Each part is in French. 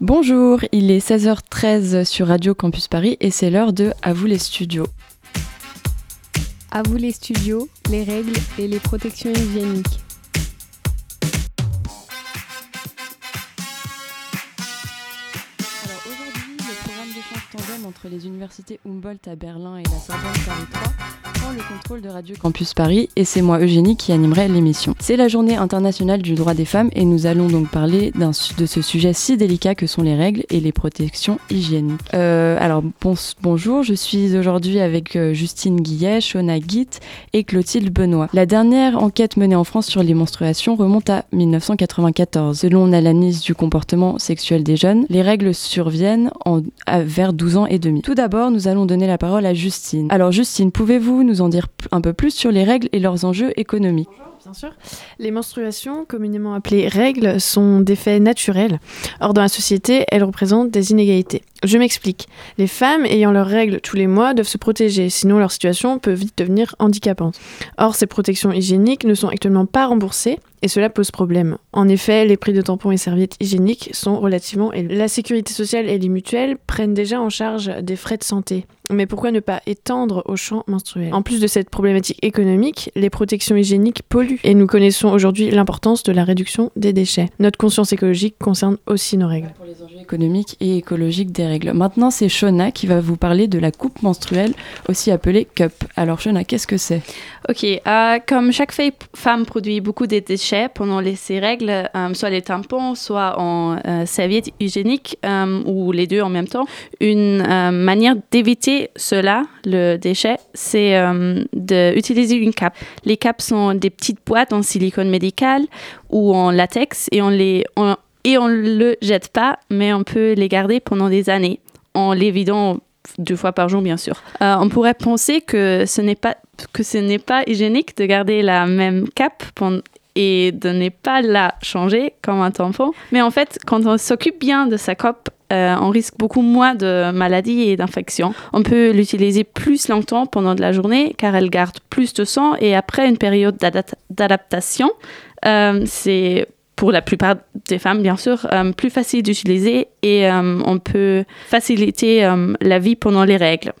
Bonjour, il est 16h13 sur Radio Campus Paris et c'est l'heure de À vous les studios. À vous les studios, les règles et les protections hygiéniques. Alors aujourd'hui, le programme d'échange tandem entre les universités Humboldt à Berlin et la Sorbonne Paris 3 le contrôle de Radio Campus Paris et c'est moi Eugénie qui animerai l'émission. C'est la journée internationale du droit des femmes et nous allons donc parler de ce sujet si délicat que sont les règles et les protections hygiéniques. Euh, alors bon- bonjour, je suis aujourd'hui avec euh, Justine Guillet, Shona Guit et Clotilde Benoît. La dernière enquête menée en France sur les menstruations remonte à 1994. Selon l'analyse du comportement sexuel des jeunes, les règles surviennent vers 12 ans et demi. Tout d'abord, nous allons donner la parole à Justine. Alors Justine, pouvez-vous nous en dire un peu plus sur les règles et leurs enjeux économiques Bien sûr. Les menstruations, communément appelées règles, sont des faits naturels. Or, dans la société, elles représentent des inégalités. Je m'explique. Les femmes ayant leurs règles tous les mois doivent se protéger, sinon leur situation peut vite devenir handicapante. Or, ces protections hygiéniques ne sont actuellement pas remboursées et cela pose problème. En effet, les prix de tampons et serviettes hygiéniques sont relativement élevés. La sécurité sociale et les mutuelles prennent déjà en charge des frais de santé. Mais pourquoi ne pas étendre au champ menstruel En plus de cette problématique économique, les protections hygiéniques polluent et nous connaissons aujourd'hui l'importance de la réduction des déchets. Notre conscience écologique concerne aussi nos règles. pour les enjeux économiques et écologiques des règles. Maintenant, c'est Shona qui va vous parler de la coupe menstruelle, aussi appelée cup. Alors Shona, qu'est-ce que c'est? Ok, euh, comme chaque femme produit beaucoup de déchets pendant les, ces règles, euh, soit les tampons, soit en euh, serviettes hygiéniques, euh, ou les deux en même temps, une euh, manière d'éviter cela, le déchet, c'est euh, d'utiliser une cape. Les capes sont des petites boîtes en silicone médical ou en latex et on les et on le jette pas, mais on peut les garder pendant des années en les vidant deux fois par jour, bien sûr. Euh, on pourrait penser que ce n'est pas que ce n'est pas hygiénique de garder la même cape et de ne pas la changer comme un tampon. Mais en fait, quand on s'occupe bien de sa cape, euh, on risque beaucoup moins de maladies et d'infections. On peut l'utiliser plus longtemps pendant de la journée car elle garde plus de sang et après une période d'adap- d'adaptation, euh, c'est pour la plupart des femmes, bien sûr, euh, plus facile d'utiliser et on peut faciliter la vie pendant les règles.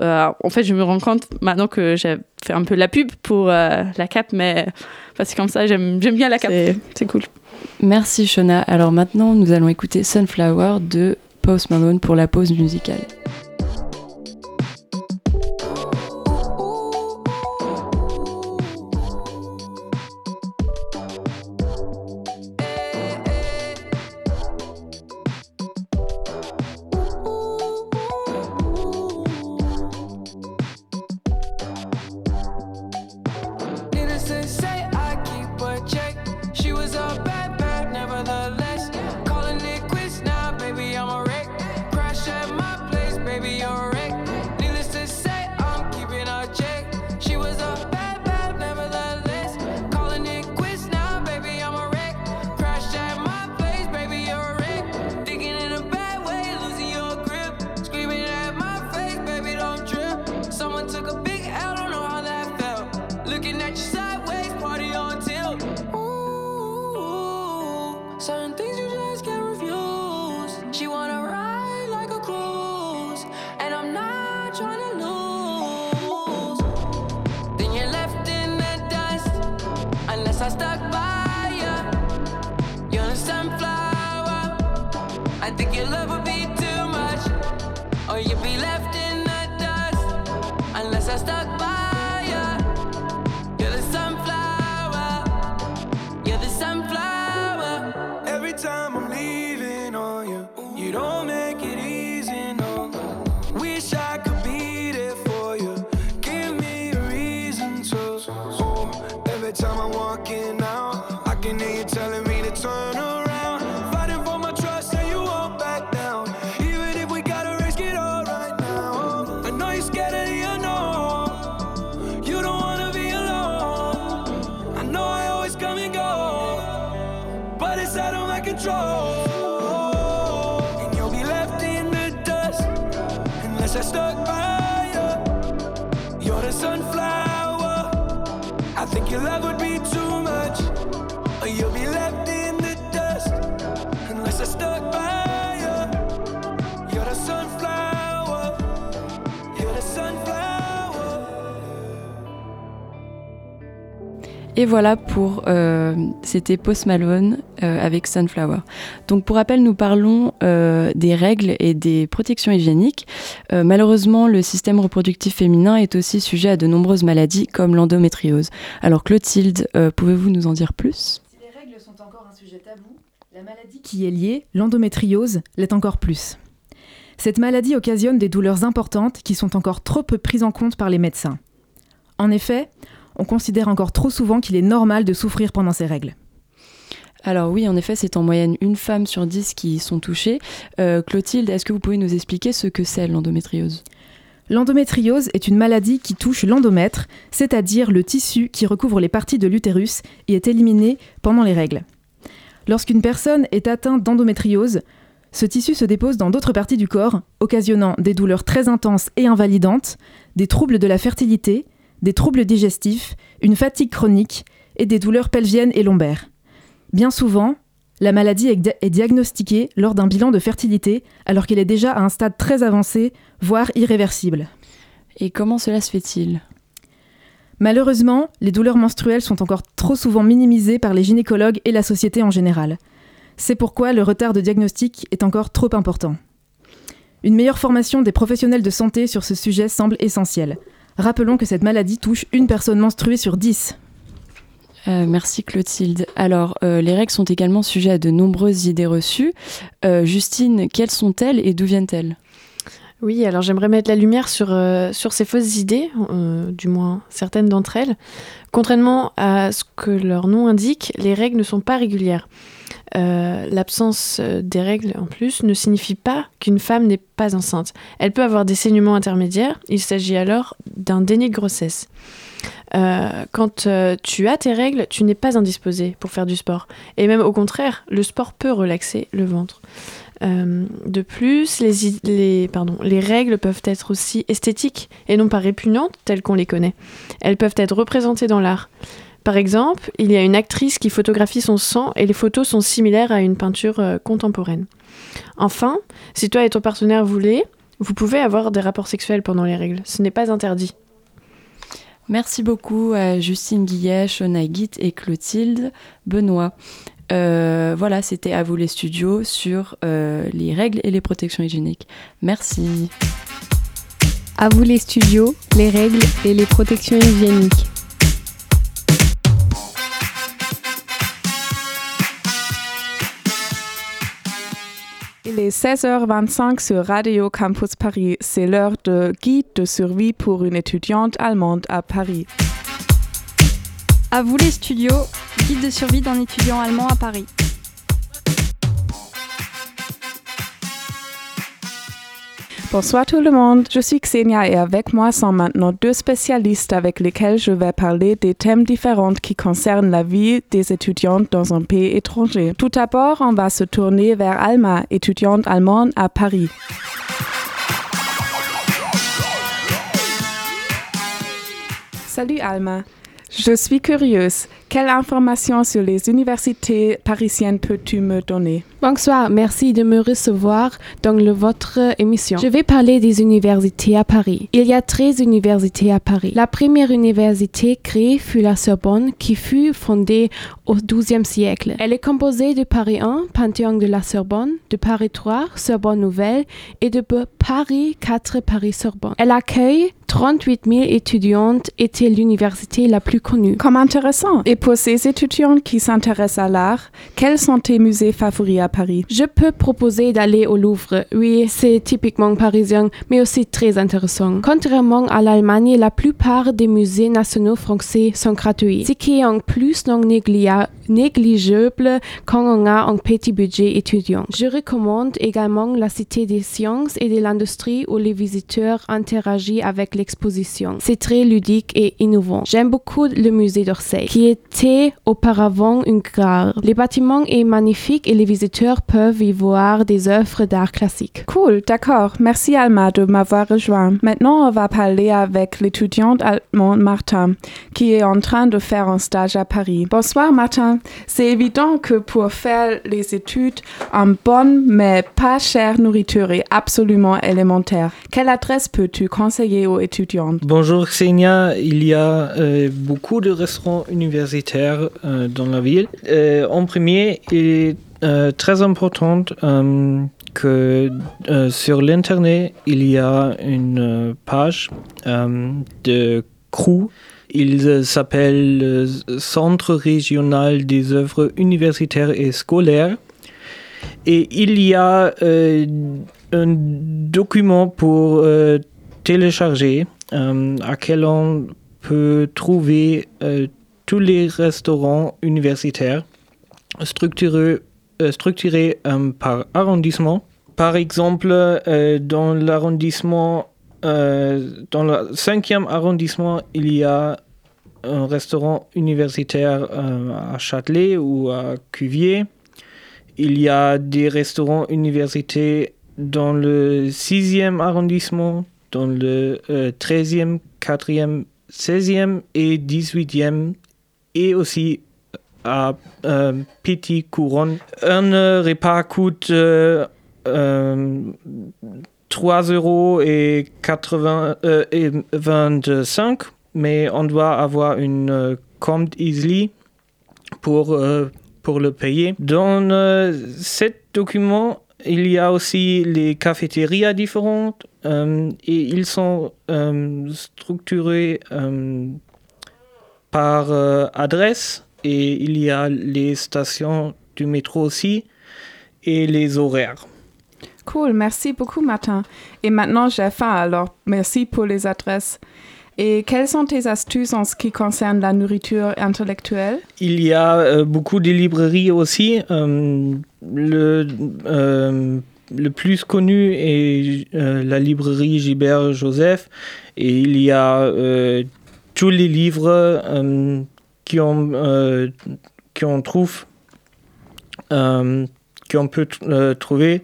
En fait, je me rends compte maintenant que j'ai fait un peu la pub pour la cape, mais que comme ça, j'aime bien la cape. C'est- C'est cool. Merci Shona. Alors maintenant, nous allons écouter Sunflower de Post Malone pour la pause musicale. You, don't make it Et voilà pour. euh, C'était Post Malone euh, avec Sunflower. Donc, pour rappel, nous parlons euh, des règles et des protections hygiéniques. Euh, malheureusement, le système reproductif féminin est aussi sujet à de nombreuses maladies comme l'endométriose. Alors, Clotilde, euh, pouvez-vous nous en dire plus? Si les règles sont encore un sujet tabou, la maladie qui est liée, l'endométriose, l'est encore plus. Cette maladie occasionne des douleurs importantes qui sont encore trop peu prises en compte par les médecins. En effet, on considère encore trop souvent qu'il est normal de souffrir pendant ces règles. Alors oui, en effet, c'est en moyenne une femme sur dix qui sont touchées. Euh, Clotilde, est-ce que vous pouvez nous expliquer ce que c'est l'endométriose? L'endométriose est une maladie qui touche l'endomètre, c'est-à-dire le tissu qui recouvre les parties de l'utérus et est éliminé pendant les règles. Lorsqu'une personne est atteinte d'endométriose, ce tissu se dépose dans d'autres parties du corps, occasionnant des douleurs très intenses et invalidantes, des troubles de la fertilité, des troubles digestifs, une fatigue chronique et des douleurs pelviennes et lombaires. Bien souvent, la maladie est, di- est diagnostiquée lors d'un bilan de fertilité alors qu'elle est déjà à un stade très avancé, voire irréversible. Et comment cela se fait-il? Malheureusement, les douleurs menstruelles sont encore trop souvent minimisées par les gynécologues et la société en général. C'est pourquoi le retard de diagnostic est encore trop important. Une meilleure formation des professionnels de santé sur ce sujet semble essentielle. Rappelons que cette maladie touche une personne menstruée sur 10. Euh, merci Clotilde. Alors, euh, les règles sont également sujets à de nombreuses idées reçues. Euh, Justine, quelles sont-elles et d'où viennent-elles? Oui, alors j'aimerais mettre la lumière sur, euh, sur ces fausses idées, euh, du moins certaines d'entre elles. Contrairement à ce que leur nom indique, les règles ne sont pas régulières. Euh, L'absence euh, des règles, en plus, ne signifie pas qu'une femme n'est pas enceinte. Elle peut avoir des saignements intermédiaires, il s'agit alors d'un déni de grossesse. Euh, quand tu as tes règles, tu n'es pas indisposé pour faire du sport. Et même au contraire, le sport peut relaxer le ventre. De plus, les règles peuvent être aussi esthétiques et non pas répugnantes telles qu'on les connaît. Elles peuvent être représentées dans l'art. Par exemple, il y a une actrice qui photographie son sang et les photos sont similaires à une peinture euh, contemporaine. Enfin, si toi et ton partenaire voulez, vous pouvez avoir des rapports sexuels pendant les règles. Ce n'est pas interdit. Merci beaucoup à Justine Guillet, Shona Guit et Clotilde Benoît. Euh, voilà, c'était à vous les studios sur euh, les règles et les protections hygiéniques. Merci. À vous les studios, les règles et les protections hygiéniques. Il est 16h25 sur Radio Campus Paris. C'est l'heure de guide de survie pour une étudiante allemande à Paris. À vous les studios, guide de survie d'un étudiant allemand à Paris. Bonsoir tout le monde, je suis Xenia et avec moi sont maintenant deux spécialistes avec lesquels je vais parler des thèmes différents qui concernent la vie des étudiantes dans un pays étranger. Tout d'abord, on va se tourner vers Alma, étudiante allemande à Paris. Salut Alma. Je suis curieuse. Quelle information sur les universités parisiennes peux-tu me donner? Bonsoir, merci de me recevoir dans le- votre émission. Je vais parler des universités à Paris. Il y a 13 universités à Paris. La première université créée fut la Sorbonne, qui fut fondée au XIIe siècle. Elle est composée de Paris 1, Panthéon de la Sorbonne, de Paris 3, Sorbonne Nouvelle, et de Paris 4, Paris Sorbonne. Elle accueille 38 000 étudiantes et est l'université la plus connue. Comme intéressant. Et pour ces étudiants qui s'intéressent à l'art, quels sont tes musées favoris à Paris? Je peux proposer d'aller au Louvre. Oui, c'est typiquement parisien, mais aussi très intéressant. Contrairement à l'Allemagne, la plupart des musées nationaux français sont gratuits, ce qui est en plus non négligeable quand on a un petit budget étudiant. Je recommande également la Cité des sciences et de l'industrie où les visiteurs interagissent avec l'exposition. C'est très ludique et innovant. J'aime beaucoup le musée d'Orsay, qui était auparavant une gare. Le bâtiment est magnifique et les visiteurs peuvent y voir des œuvres d'art classique. Cool, d'accord. Merci Alma de m'avoir rejoint. Maintenant, on va parler avec l'étudiante allemande Martin, qui est en train de faire un stage à Paris. Bonsoir Martin. C'est évident que pour faire les études, une bonne mais pas chère nourriture est absolument élémentaire. Quelle adresse peux-tu conseiller aux étudiants Bonjour Xenia, il y a euh, beaucoup de restaurants universitaires euh, dans la ville. Euh, en premier, il est euh, très important que sur l'internet, il y a une page de CRU. Il s'appelle Centre régional des œuvres universitaires et scolaires. Et il y a un document pour télécharger à quel on peut trouver euh, tous les restaurants universitaires structurés, euh, structurés euh, par arrondissement. Par exemple, euh, dans l'arrondissement, le cinquième arrondissement, il y a un restaurant universitaire à Châtelet ou à Cuvier. Il y a des restaurants universitaires dans le 6e arrondissement, dans le euh, 13e, 4e, 16e et 18e, et aussi à euh, Petit Couronne. Un euh, repas coûte euh, euh, 3 euros et, 80, euh, et 25, mais on doit avoir une euh, compte Easily pour, euh, pour le payer. Dans euh, ce document, il y a aussi les cafétérias différentes euh, et ils sont euh, structurés euh, par euh, adresse et il y a les stations du métro aussi et les horaires. Cool, merci beaucoup Martin. Et maintenant j'ai faim, alors merci pour les adresses. Et quelles sont tes astuces en ce qui concerne la nourriture intellectuelle? Il y a euh, beaucoup de librairies aussi. Euh, le, euh, le plus connu est la librairie Gilbert Joseph. Et il y a tous les livres euh, qui on, euh, qui on trouve, euh, qu'on peut trouver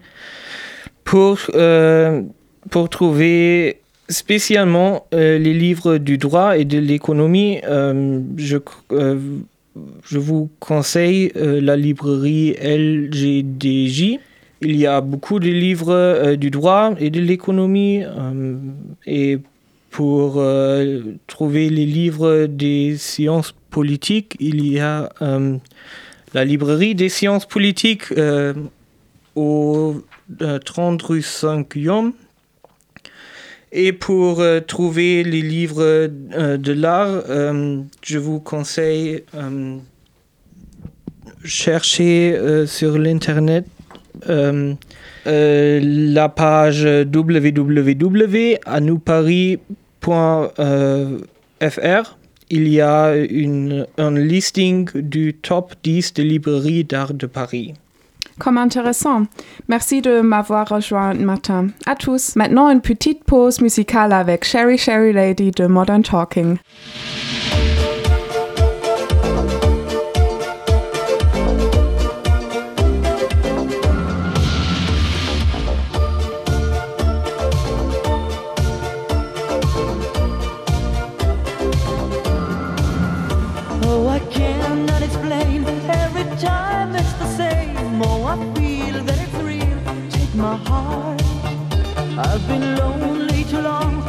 pour, euh, pour trouver spécialement euh, les livres du droit et de l'économie. je, je vous conseille la librairie LGDJ. Il y a beaucoup de livres du droit et de l'économie. et pour euh, trouver les livres des sciences politiques, il y a euh, la librairie des sciences politiques euh, au euh, 30 rue 5 Guillaume. Et pour trouver les livres de l'art, je vous conseille chercher sur l'internet la page www.anoupari.fr. Il y a un listing du top 10 des librairies d'art de Paris. Comme intéressant. Merci de m'avoir rejoint Martin. À tous. Maintenant une petite pause musicale avec Sherry Sherry Lady de Modern Talking. My heart. I've been lonely too long.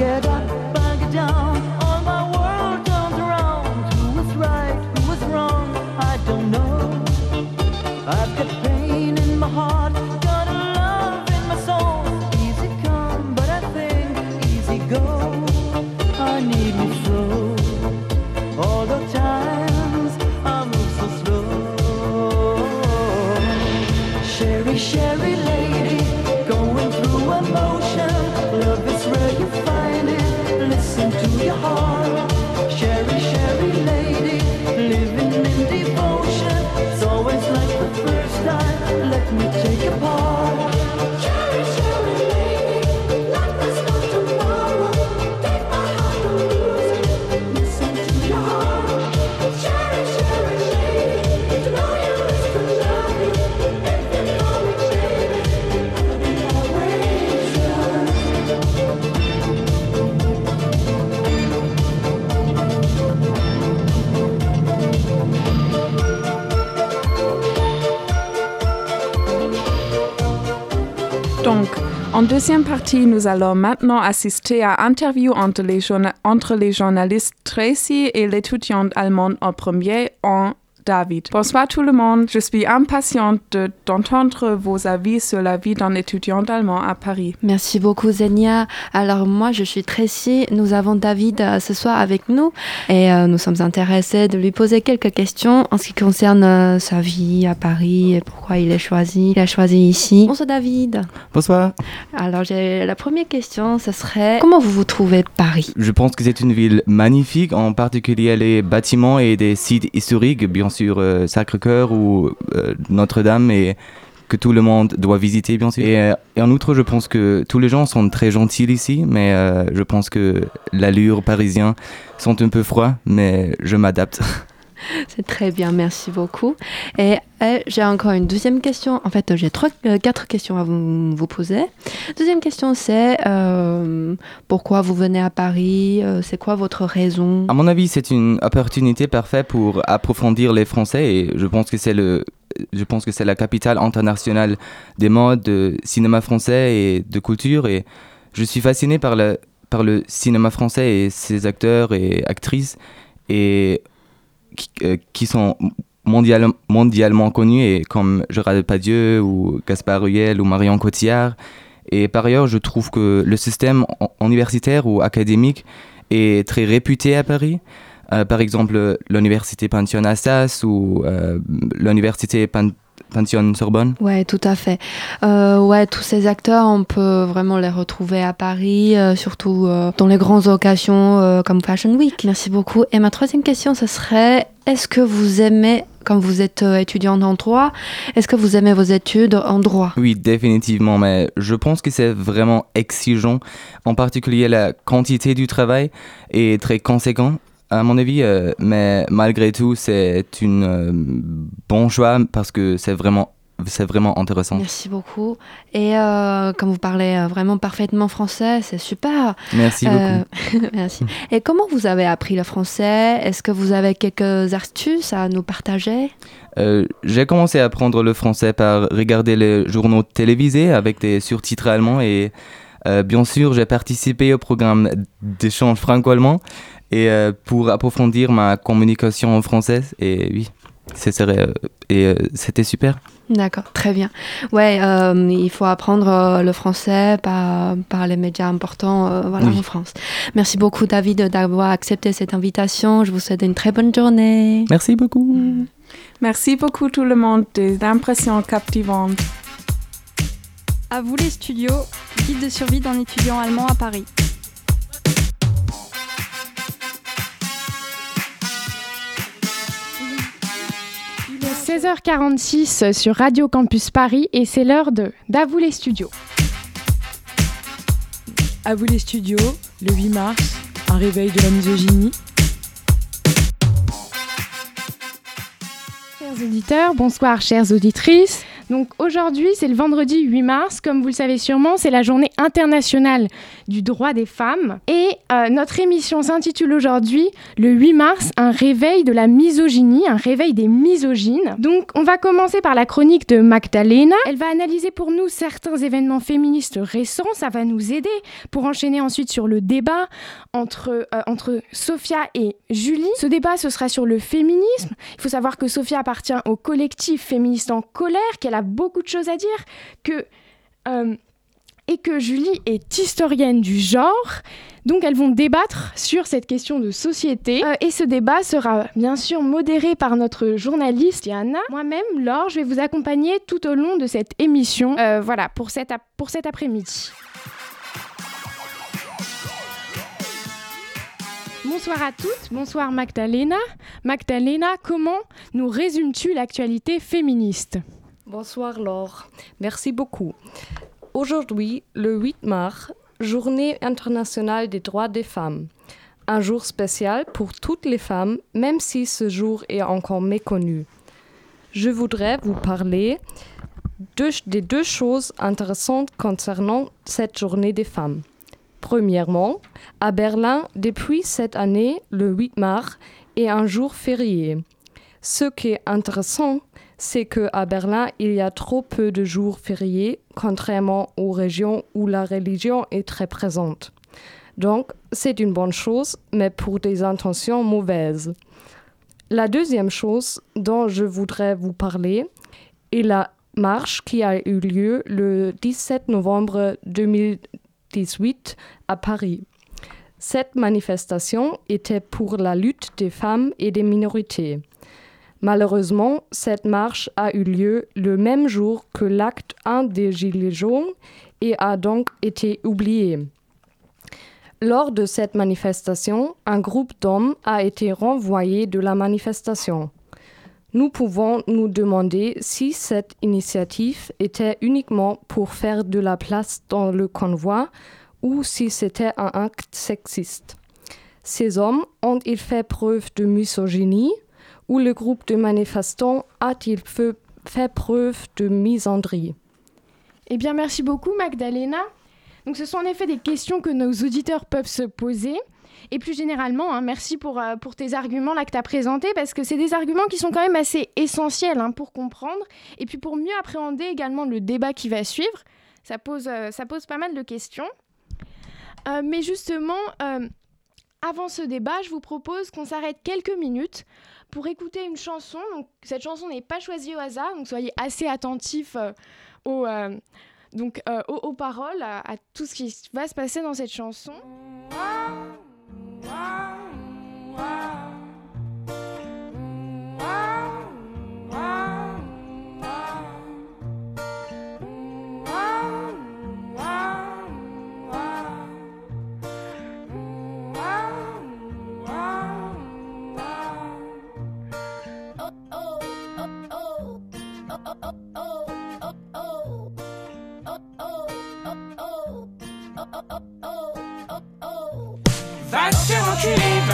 together En deuxième partie, nous allons maintenant assister à interview entre les, journalistes Tracy et l'étudiante allemande en premier en David. Bonsoir tout le monde, je suis impatiente de- d'entendre vos avis sur la vie d'un étudiant allemand à Paris. Merci beaucoup Zenia. Alors moi je suis Tracy, nous avons David euh, ce soir avec nous et euh, nous sommes intéressés de lui poser quelques questions en ce qui concerne euh, sa vie à Paris et pourquoi il est choisi, il a choisi ici. Bonsoir David. Bonsoir. Alors j'ai la première question, ce serait comment vous vous trouvez Paris? Je pense que c'est une ville magnifique, en particulier les bâtiments et des sites historiques, bien sûr euh, Sacré-Cœur ou euh, Notre-Dame, et que tout le monde doit visiter, bien sûr. Et, euh, et en outre, je pense que tous les gens sont très gentils ici, mais je pense que l'allure parisienne sont un peu froids, mais je m'adapte. C'est très bien, merci beaucoup. Et euh, j'ai encore une deuxième question. En fait, j'ai trois, euh, quatre questions à vous, poser. Deuxième question, c'est euh, pourquoi vous venez à Paris? C'est quoi votre raison? À mon avis, c'est une opportunité parfaite pour approfondir les Français et je pense que c'est le je pense que c'est la capitale internationale des modes, de cinéma français et de culture et je suis fasciné par le par le cinéma français et ses acteurs et actrices et qui, euh, qui sont mondial, mondialement connus et comme Gérard Depardieu ou Gaspard Huliel ou Marion Cotillard et par ailleurs, je trouve que le système universitaire ou académique est très réputé à Paris. Euh, par exemple, l'université Panthéon Assas ou euh, l'université Pan- Panthéon Sorbonne? Ouais, tout à fait. Euh, ouais, tous ces acteurs, on peut vraiment les retrouver à Paris, euh, surtout euh, dans les grandes occasions euh, comme Fashion Week. Merci beaucoup. Et ma troisième question, ce serait est-ce que vous aimez, quand vous êtes euh, étudiante en droit, est-ce que vous aimez vos études en droit? Oui, définitivement, mais je pense que c'est vraiment exigeant. En particulier, la quantité du travail est très conséquent, à mon avis, euh, mais malgré tout, c'est un euh, bon choix parce que c'est vraiment, c'est vraiment intéressant. Merci beaucoup. Et euh, comme vous parlez euh, vraiment parfaitement français, c'est super. Merci beaucoup. merci. Et comment vous avez appris le français? Est-ce que vous avez quelques astuces à nous partager? Euh, j'ai commencé à apprendre le français par regarder les journaux télévisés avec des surtitres allemands et euh, bien sûr j'ai participé au programme d'échange franco-allemand et euh, pour approfondir ma communication en français et oui serait euh, et euh, c'était super. D'accord, très bien. Ouais, euh, il faut apprendre euh, le français par, par les médias importants euh, voilà, Oui. en France. Merci beaucoup David d'avoir accepté cette invitation. Je vous souhaite une très bonne journée. Merci beaucoup. Merci beaucoup tout le monde, des impressions captivantes. À vous les studios, guide de survie d'un étudiant allemand à Paris. Il est 16h46 sur Radio Campus Paris et c'est l'heure de D'Avoue les studios. À vous les studios, le 8 mars, un réveil de la misogynie. Chers auditeurs, bonsoir chères auditrices. Donc aujourd'hui, c'est le vendredi 8 mars. Comme vous le savez sûrement, c'est la journée internationale du droit des femmes. Et euh, notre émission s'intitule aujourd'hui le 8 mars, un réveil de la misogynie, un réveil des misogynes. Donc on va commencer par la chronique de Magdalena. Elle va analyser pour nous certains événements féministes récents. Ça va nous aider pour enchaîner ensuite sur le débat entre, euh, entre Sophia et Julie. Ce débat, ce sera sur le féminisme. Il faut savoir que Sophia appartient au collectif féministe en colère, qu'elle a beaucoup de choses à dire, que, euh, et que Julie est historienne du genre. Donc elles vont débattre sur cette question de société. Euh, et ce débat sera bien sûr modéré par notre journaliste Yana. Moi-même, Laure, je vais vous accompagner tout au long de cette émission. Euh, voilà, pour, cette pour cet après-midi. Bonsoir à toutes, bonsoir Magdalena. Magdalena, comment nous résumes-tu l'actualité féministe? Bonsoir Laure, merci beaucoup. Aujourd'hui, le 8 mars, journée internationale des droits des femmes. Un jour spécial pour toutes les femmes, même si ce jour est encore méconnu. Je voudrais vous parler de- des deux choses intéressantes concernant cette journée des femmes. Premièrement, à Berlin, depuis cette année, le 8 mars est un jour férié. Ce qui est intéressant, c'est que à Berlin, il y a trop peu de jours fériés, contrairement aux régions où la religion est très présente. Donc, c'est une bonne chose, mais pour des intentions mauvaises. La deuxième chose dont je voudrais vous parler est la marche qui a eu lieu le 17 novembre 2018 à Paris. Cette manifestation était pour la lutte des femmes et des minorités. Malheureusement, cette marche a eu lieu le même jour que l'acte 1 des Gilets jaunes et a donc été oublié. Lors de cette manifestation, un groupe d'hommes a été renvoyé de la manifestation. Nous pouvons nous demander si cette initiative était uniquement pour faire de la place dans le convoi ou si c'était un acte sexiste. Ces hommes ont-ils fait preuve de misogynie? Ou le groupe de manifestants a-t-il fait, preuve de misandrie Eh bien, merci beaucoup, Magdalena. Donc, ce sont en effet des questions que nos auditeurs peuvent se poser. Et plus généralement, hein, merci pour, euh, pour tes arguments là que tu as présentés, parce que c'est des arguments qui sont quand même assez essentiels hein, pour comprendre, et puis pour mieux appréhender également le débat qui va suivre. Ça pose, euh, pas mal de questions. Euh, mais justement, avant ce débat, je vous propose qu'on s'arrête quelques minutes pour écouter une chanson. Donc, cette chanson n'est pas choisie au hasard, donc soyez assez attentifs euh, aux, euh, donc, euh, aux, paroles, à tout ce qui va se passer dans cette chanson.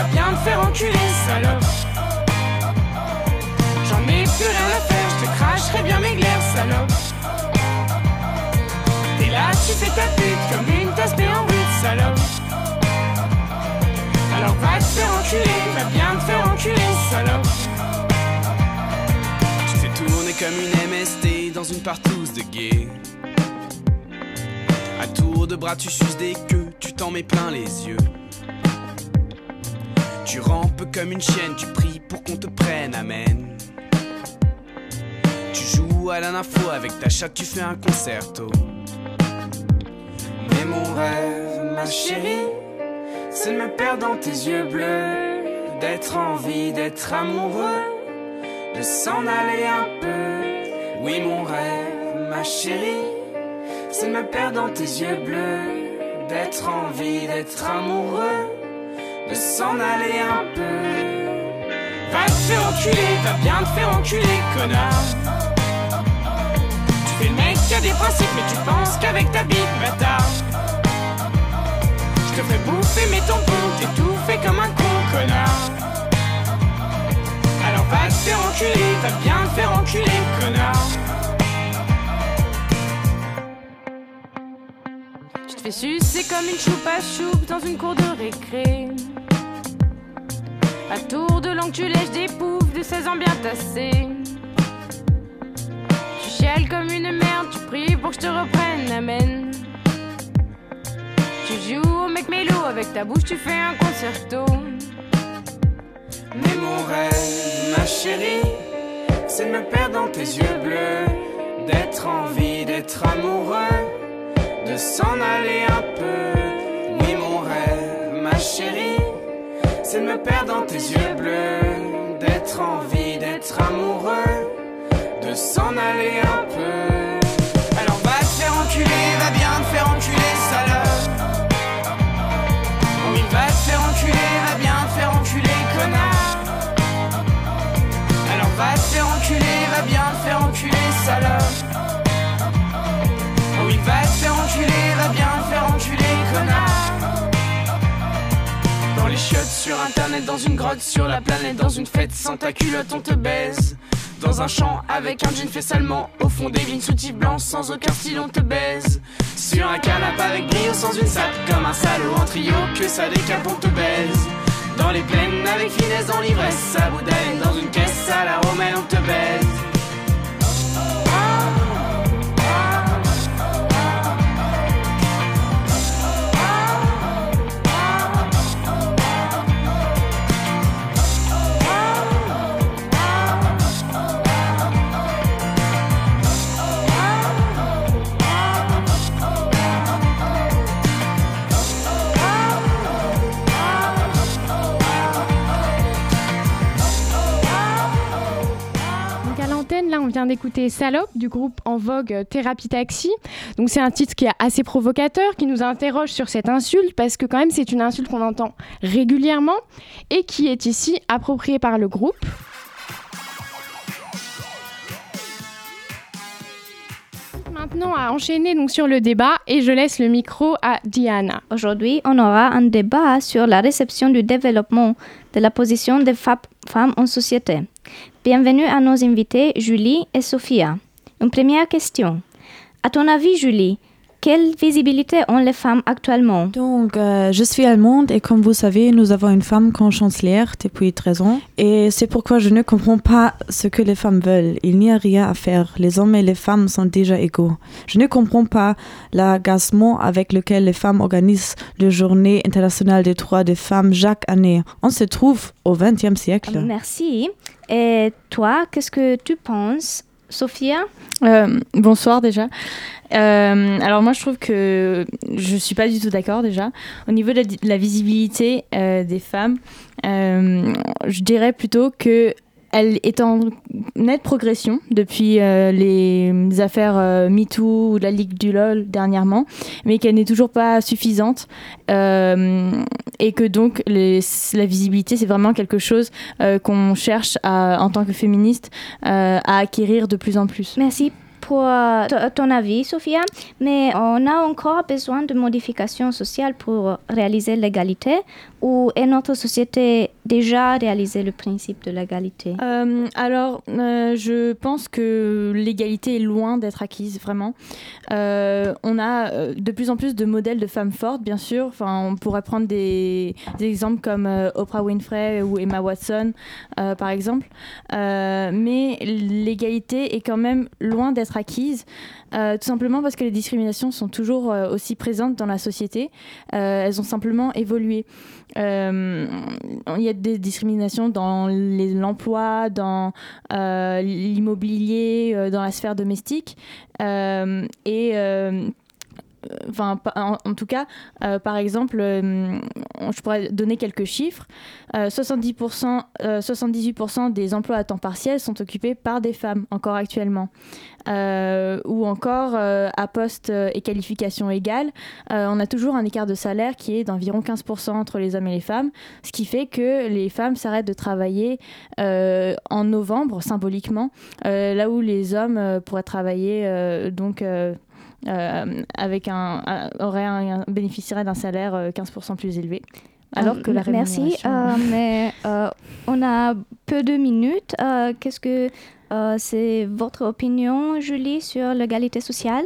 Va bien te faire enculer, salope. J'en ai plus rien à faire, je te cracherai bien mes glaires, salope. T'es là, tu fais ta pute comme une tasse en brut, salope. Alors va te faire enculer, va bien te faire enculer, salope. Tu fais tourner comme une MST dans une partouze de gay. À tour de bras, tu suces des queues, tu t'en mets plein les yeux. Tu rampes comme une chienne, tu pries pour qu'on te prenne, amen. Tu joues à la nympho avec ta chatte, tu fais un concerto. Mais mon rêve, ma chérie, c'est de me perdre dans tes yeux bleus, d'être en vie, d'être amoureux, de s'en aller un peu. Oui, mon rêve, ma chérie, c'est de me perdre dans tes yeux bleus, d'être en vie, d'être amoureux, de s'en aller un peu. Va te faire enculer, va bien te faire enculer, connard. Tu fais le mec qui a des principes, mais tu penses qu'avec ta bite, bâtard. Je te fais bouffer mes tampons, t'étouffer comme un con, connard. Alors va te faire enculer, va bien te faire enculer, connard. Sucer comme une choupe à choupe dans une cour de récré. À tour de langue, tu lèches des poufs de 16 ans bien tassés. Tu chiales comme une merde, tu pries pour que je te reprenne, amen. Tu joues au mec mélo, avec ta bouche tu fais un concerto. Mais mon rêve, ma chérie, c'est de me perdre dans tes yeux bleus, d'être en vie, d'être amoureux, de s'en aller un peu. Oui, mon rêve, ma chérie, c'est de me perdre dans tes yeux bleus, d'être en vie, d'être amoureux, de s'en aller un peu. Alors va te faire enculer, va bien te faire enculer, salope. Oui, va te faire enculer, va bien te faire enculer, connard. Alors va te faire enculer, va bien te faire enculer, bien faire enculer. Dans les chiottes, sur internet, dans une grotte, sur la planète, dans une fête, sans ta culotte, on te baise. Dans un champ, avec un jean fait salement, au fond des vignes soutifs blancs, sans aucun style, on te baise. Sur un canapé avec brio, sans une sape, comme un salaud en trio, que ça décape, on te baise. Dans les plaines, avec finesse, dans l'ivresse, à bout dans une caisse à la romaine, on te baise. Là, on vient d'écouter Salope du groupe en vogue euh, Thérapie Taxi. Donc, c'est un titre qui est assez provocateur, qui nous interroge sur cette insulte, parce que, quand même, c'est une insulte qu'on entend régulièrement et qui est ici appropriée par le groupe. Maintenant, à enchaîner donc sur le débat et je laisse le micro à Diana. Aujourd'hui, on aura un débat sur la réception du développement de la position des femmes en société. Bienvenue à nos invités Julie et Sophia. Une première question. À ton avis, Julie, quelle visibilité ont les femmes actuellement Donc, euh, je suis allemande et comme vous savez, nous avons une femme comme chancelière depuis 13 ans. Et c'est pourquoi je ne comprends pas ce que les femmes veulent. Il n'y a rien à faire. Les hommes et les femmes sont déjà égaux. Je ne comprends pas l'agacement avec lequel les femmes organisent la journée internationale des droits des femmes chaque année. On se trouve au XXe siècle. Merci. Et toi, qu'est-ce que tu penses, Sophia Euh, bonsoir déjà. Euh, alors moi je trouve que je suis pas du tout d'accord déjà. Au niveau de la, visibilité euh, des femmes, je dirais plutôt que elle est en nette progression depuis euh, les affaires euh, MeToo ou la Ligue du LOL dernièrement, mais qu'elle n'est toujours pas suffisante euh, et que donc la visibilité c'est vraiment quelque chose qu'on cherche en tant que féministe à acquérir de plus en plus. Merci pour ton avis, Sophia, mais on a encore besoin de modifications sociales pour réaliser l'égalité ou est notre société déjà réalisé le principe de l'égalité? Euh, alors, euh, je pense que l'égalité est loin d'être acquise, vraiment. Euh, on a de plus en plus de modèles de femmes fortes, bien sûr. Enfin, on pourrait prendre des, exemples comme Oprah Winfrey ou Emma Watson, par exemple. Mais l'égalité est quand même loin d'être acquise, tout simplement parce que les discriminations sont toujours aussi présentes dans la société. Elles ont simplement évolué. Euh, il y a des discriminations dans l'emploi, dans euh, l'immobilier, euh, dans la sphère domestique. Et. En, tout cas, euh, par exemple, euh, je pourrais donner quelques chiffres. Euh, 70%, euh, 78% des emplois à temps partiel sont occupés par des femmes, encore actuellement. Ou encore, à poste et qualification égale, on a toujours un écart de salaire qui est d'environ 15% entre les hommes et les femmes, ce qui fait que les femmes s'arrêtent de travailler en novembre, symboliquement, là où les hommes pourraient travailler donc avec un, un- auraient un, un- bénéficieraient d'un salaire euh, 15% plus élevé. Alors que la Euh, Merci, euh, mais euh, on a peu de minutes. Euh, Qu'est-ce que euh, c'est votre opinion, Julie, sur l'égalité sociale?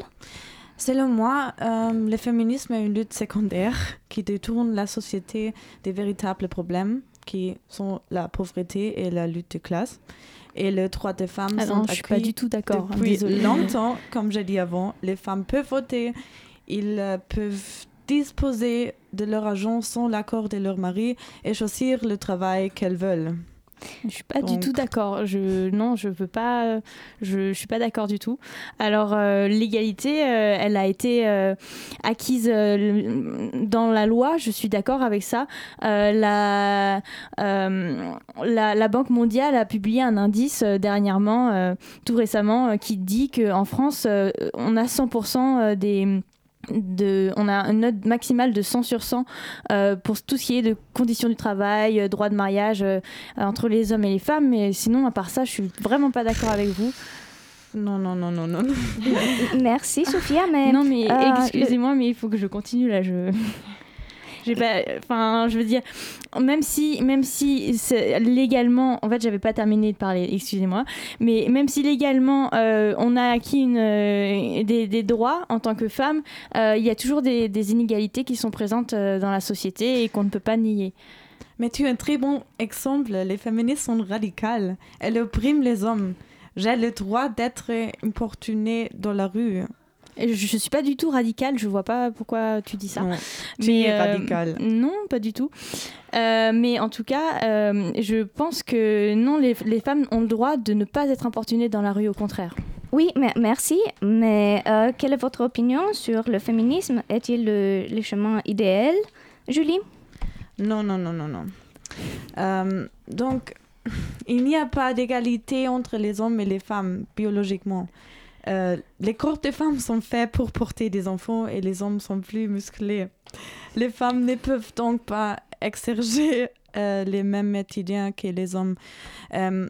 Selon moi, euh, le féminisme est une lutte secondaire qui détourne la société des véritables problèmes qui sont la pauvreté et la lutte de classe. Et les droits des femmes Ah sont non, je suis pas du tout d'accord, hein, Depuis désolée. longtemps, comme j'ai dit avant, les femmes peuvent voter, ils euh, peuvent disposer de leur argent sans l'accord de leur mari et choisir le travail qu'elles veulent. Je suis pas du tout d'accord. Je non, je veux pas. euh, Je, je suis pas d'accord du tout. Alors euh, l'égalité, euh, elle a été euh, acquise dans la loi. Je suis d'accord avec ça. La, la la Banque mondiale a publié un indice dernièrement, tout récemment, qui dit que en France, on a 100% des de, on a une note maximale de 100 sur 100 euh, pour tout ce qui est de conditions du travail, euh, droit de mariage euh, entre les hommes et les femmes. Mais sinon, à part ça, je suis vraiment pas d'accord avec vous. Non, non, non, non, non. Merci, Sophia, mais... Non, mais euh, excusez-moi, mais il faut que je continue là. Je. Enfin, je veux dire, même si, même si légalement, en fait, j'avais pas terminé de parler, excusez-moi, mais même si légalement euh, on a acquis euh, des, droits en tant que femme, euh, il y a toujours des, des inégalités qui sont présentes dans la société et qu'on ne peut pas nier. Mais tu es un très bon exemple. Les féministes sont radicales. Elles oppriment les hommes. J'ai le droit d'être importunée dans la rue. Je, je suis pas du tout radicale, je vois pas pourquoi tu dis ça. Non, tu es radicale. Non, pas du tout. Euh, mais en tout cas, euh, je pense que non, les, les femmes ont le droit de ne pas être importunées dans la rue, au contraire. Oui, mais merci. Mais euh, quelle est votre opinion sur le féminisme? Est-il le, le chemin idéal, Julie? Non, non, non, non, non. Euh, donc, il n'y a pas d'égalité entre les hommes et les femmes biologiquement. Euh, les corps des femmes sont faits pour porter des enfants et les hommes sont plus musclés. Les femmes ne peuvent donc pas exercer euh, les mêmes métiers que les hommes. Euh,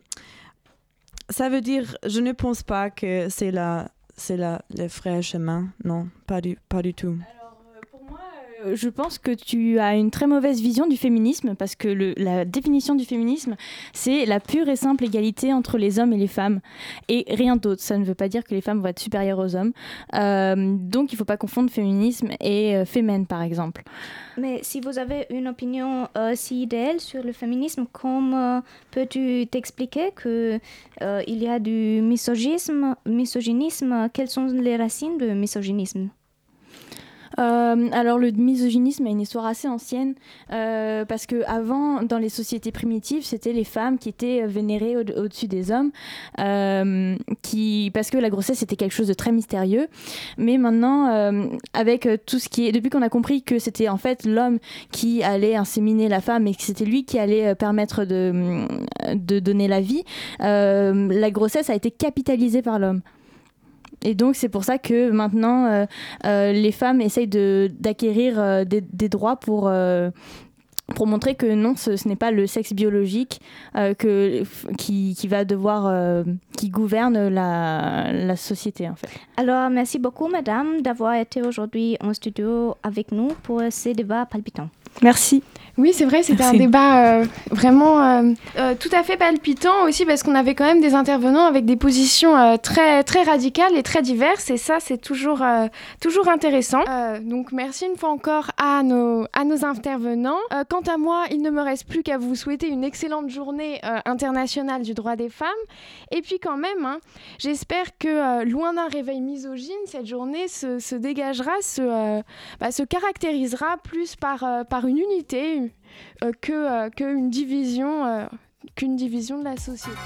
ça veut dire, je ne pense pas que c'est la, c'est la, le vrai chemin. Non, pas du, pas du tout. Je pense que tu as une très mauvaise vision du féminisme parce que la définition du féminisme, c'est la pure et simple égalité entre les hommes et les femmes et rien d'autre. Ça ne veut pas dire que les femmes vont être supérieures aux hommes. Euh, donc il ne faut pas confondre féminisme et euh, par exemple. Mais si vous avez une opinion euh, si idéale sur le féminisme, comment peux-tu t'expliquer qu'il il y a du misogynisme, misogynisme? Quelles sont les racines du misogynisme? Euh, alors le misogynisme a une histoire assez ancienne euh, parce que avant dans les sociétés primitives c'était les femmes qui étaient vénérées au- au-dessus des hommes euh, qui parce que la grossesse était quelque chose de très mystérieux. Mais maintenant euh, avec euh, tout ce qui est depuis qu'on a compris que c'était en fait l'homme qui allait inséminer la femme et que c'était lui qui allait euh, permettre de, de donner la vie euh, la grossesse a été capitalisée par l'homme et donc c'est pour ça que maintenant euh, euh, les femmes essayent de- d'acquérir euh, des, des droits pour, pour montrer que non, ce, ce n'est pas le sexe biologique euh, que, qui, qui va devoir, euh, qui gouverne la, la société en fait. Alors, merci beaucoup, madame, d'avoir été aujourd'hui en studio avec nous pour ces débats palpitants. Merci. Oui, c'est vrai, c'était un débat euh, vraiment euh, euh, tout à fait palpitant aussi parce qu'on avait quand même des intervenants avec des positions très, très radicales et très diverses et ça, c'est toujours, toujours intéressant. Donc, merci une fois encore à nos, à nos intervenants. Quant à moi, il ne me reste plus qu'à vous souhaiter une excellente journée internationale du droit des femmes. Et puis quand même, hein, j'espère que loin d'un réveil misogyne, cette journée se, se dégagera, se, bah, se caractérisera plus par, par une unité euh, que, euh, que une division, euh, qu'une division de la société.